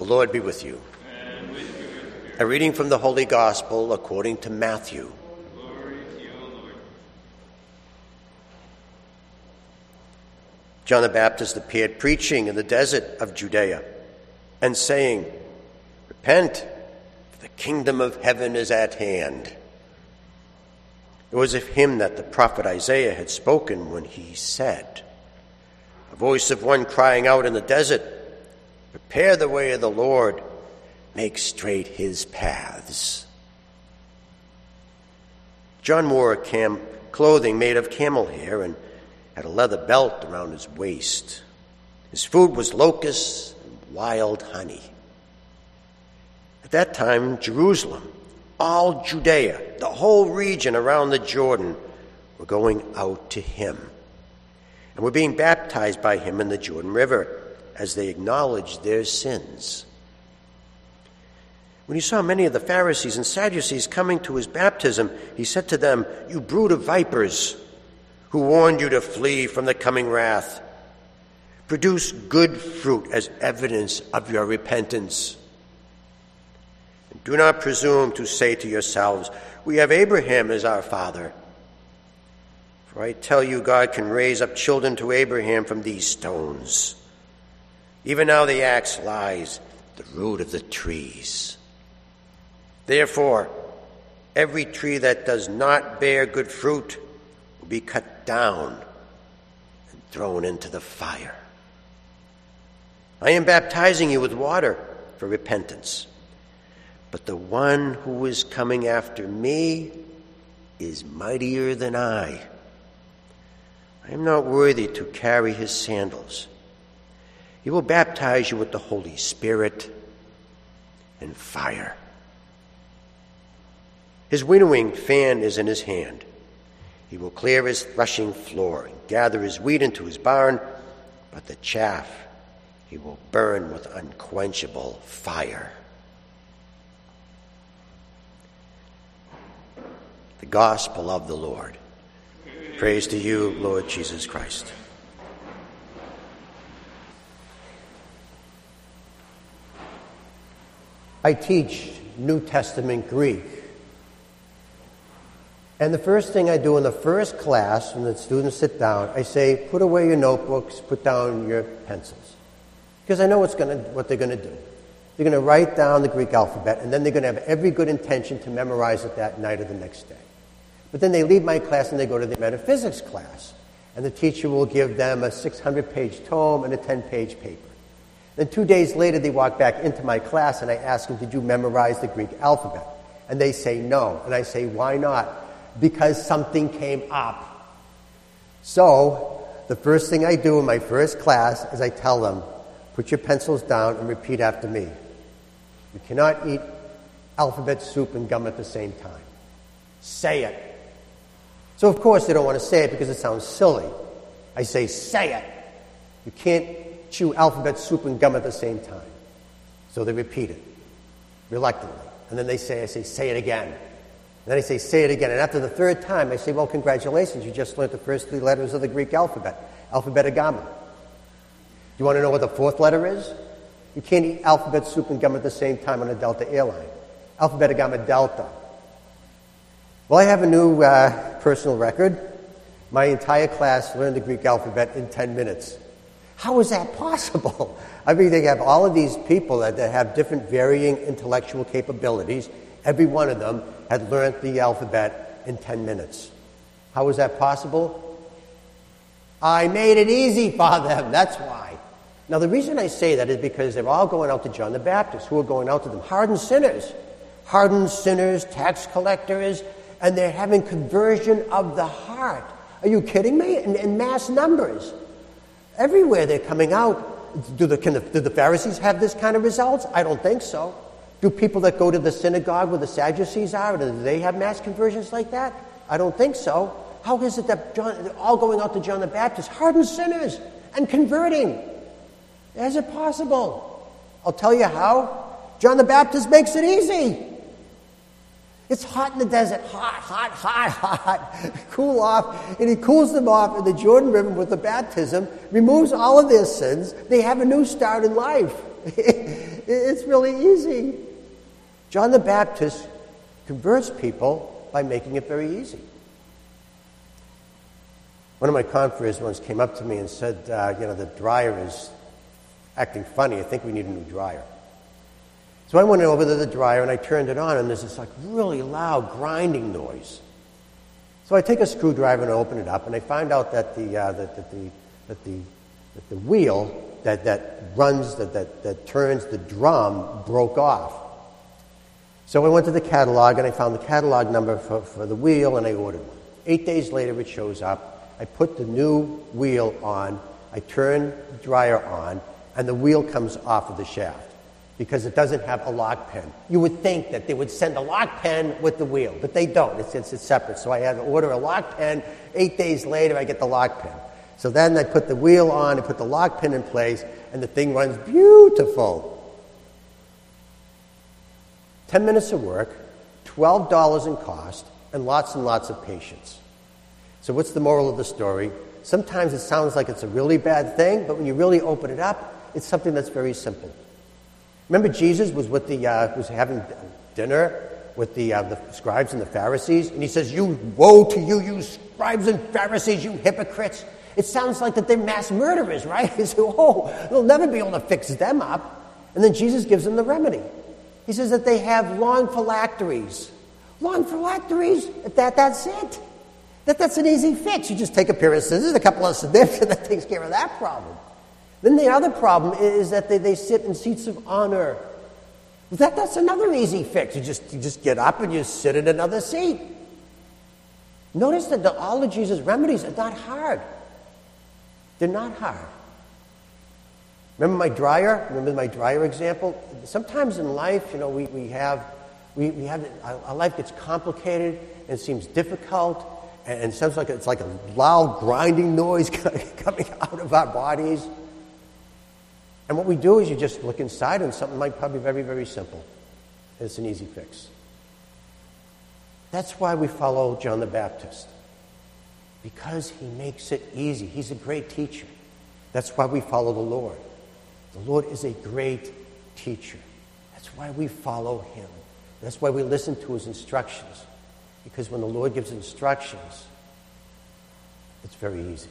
The Lord be with you. With. A reading from the Holy Gospel according to Matthew. To you. John the Baptist appeared preaching in the desert of Judea and saying, Repent, for the kingdom of heaven is at hand. It was of him that the prophet Isaiah had spoken when he said, A voice of one crying out in the desert, Prepare the way of the Lord, make straight his paths. John wore cam- clothing made of camel hair and had a leather belt around his waist. His food was locusts and wild honey. At that time, Jerusalem, all Judea, the whole region around the Jordan, were going out to him and were being baptized by him in the Jordan River as they acknowledged their sins. When he saw many of the Pharisees and Sadducees coming to his baptism, he said to them, You brood of vipers, who warned you to flee from the coming wrath. Produce good fruit as evidence of your repentance. And do not presume to say to yourselves, We have Abraham as our father. For I tell you, God can raise up children to Abraham from these stones. Even now the axe lies at the root of the trees. Therefore, every tree that does not bear good fruit will be cut down and thrown into the fire. I am baptizing you with water for repentance, but the one who is coming after me is mightier than I. I am not worthy to carry his sandals. He will baptize you with the Holy Spirit and fire. His winnowing fan is in his hand. He will clear his threshing floor and gather his wheat into his barn, but the chaff he will burn with unquenchable fire. The Gospel of the Lord. Praise to you, Lord Jesus Christ. I teach New Testament Greek. And the first thing I do in the first class, when the students sit down, I say, put away your notebooks, put down your pencils. Because I know what's gonna, what they're going to do. They're going to write down the Greek alphabet, and then they're going to have every good intention to memorize it that night or the next day. But then they leave my class and they go to the metaphysics class. And the teacher will give them a 600 page tome and a 10 page paper. Then two days later, they walk back into my class and I ask them, Did you memorize the Greek alphabet? And they say no. And I say, Why not? Because something came up. So, the first thing I do in my first class is I tell them, Put your pencils down and repeat after me. You cannot eat alphabet soup and gum at the same time. Say it. So, of course, they don't want to say it because it sounds silly. I say, Say it. You can't chew alphabet soup and gum at the same time. So they repeat it reluctantly. And then they say, I say, say it again. And then I say, say it again. And after the third time, I say, well, congratulations, you just learned the first three letters of the Greek alphabet, alpha beta gamma. Do you want to know what the fourth letter is? You can't eat alphabet soup and gum at the same time on a Delta airline. Alpha beta gamma delta. Well, I have a new uh, personal record. My entire class learned the Greek alphabet in 10 minutes. How is that possible? I mean, they have all of these people that, that have different varying intellectual capabilities. Every one of them had learned the alphabet in 10 minutes. How is that possible? I made it easy for them. That's why. Now, the reason I say that is because they're all going out to John the Baptist. Who are going out to them? Hardened sinners. Hardened sinners, tax collectors, and they're having conversion of the heart. Are you kidding me? In, in mass numbers. Everywhere they're coming out. Do the, the, do the Pharisees have this kind of results? I don't think so. Do people that go to the synagogue where the Sadducees are, do they have mass conversions like that? I don't think so. How is it that John, they're all going out to John the Baptist, hardened sinners, and converting? Is it possible? I'll tell you how. John the Baptist makes it easy. It's hot in the desert, hot, hot, hot, hot. cool off, and he cools them off in the Jordan River with the baptism, removes all of their sins. They have a new start in life. It's really easy. John the Baptist converts people by making it very easy. One of my confreres once came up to me and said, uh, You know, the dryer is acting funny. I think we need a new dryer. So I went over to the dryer and I turned it on, and there's this like really loud grinding noise. So I take a screwdriver and I open it up, and I find out that the, uh, that, that, the, that, the, that the wheel that, that runs, that, that, that turns the drum broke off. So I went to the catalog and I found the catalog number for, for the wheel and I ordered one. Eight days later, it shows up. I put the new wheel on, I turn the dryer on, and the wheel comes off of the shaft because it doesn't have a lock pin. You would think that they would send a lock pin with the wheel, but they don't. It's, it's, it's separate. So I had to order a lock pin. Eight days later, I get the lock pin. So then I put the wheel on and put the lock pin in place, and the thing runs beautiful. 10 minutes of work, $12 in cost, and lots and lots of patience. So, what's the moral of the story? Sometimes it sounds like it's a really bad thing, but when you really open it up, it's something that's very simple. Remember, Jesus was with the uh, was having dinner with the, uh, the scribes and the Pharisees, and he says, "You woe to you, you scribes and Pharisees, you hypocrites! It sounds like that they're mass murderers, right? He said, "Oh, they'll never be able to fix them up." And then Jesus gives them the remedy. He says that they have long phylacteries. Long phylacteries. That that's it. That that's an easy fix. You just take a pair of scissors, a couple of snips, and that takes care of that problem. Then the other problem is that they, they sit in seats of honor. That, that's another easy fix. You just, you just get up and you sit in another seat. Notice that the, all of Jesus' remedies are not hard. They're not hard. Remember my dryer? Remember my dryer example? Sometimes in life, you know, we, we have, we, we have, our life gets complicated and seems difficult and, and sounds like it's like a loud grinding noise coming out of our bodies. And what we do is you just look inside and something might probably be very, very simple. It's an easy fix. That's why we follow John the Baptist. Because he makes it easy. He's a great teacher. That's why we follow the Lord. The Lord is a great teacher. That's why we follow him. That's why we listen to his instructions. Because when the Lord gives instructions, it's very easy.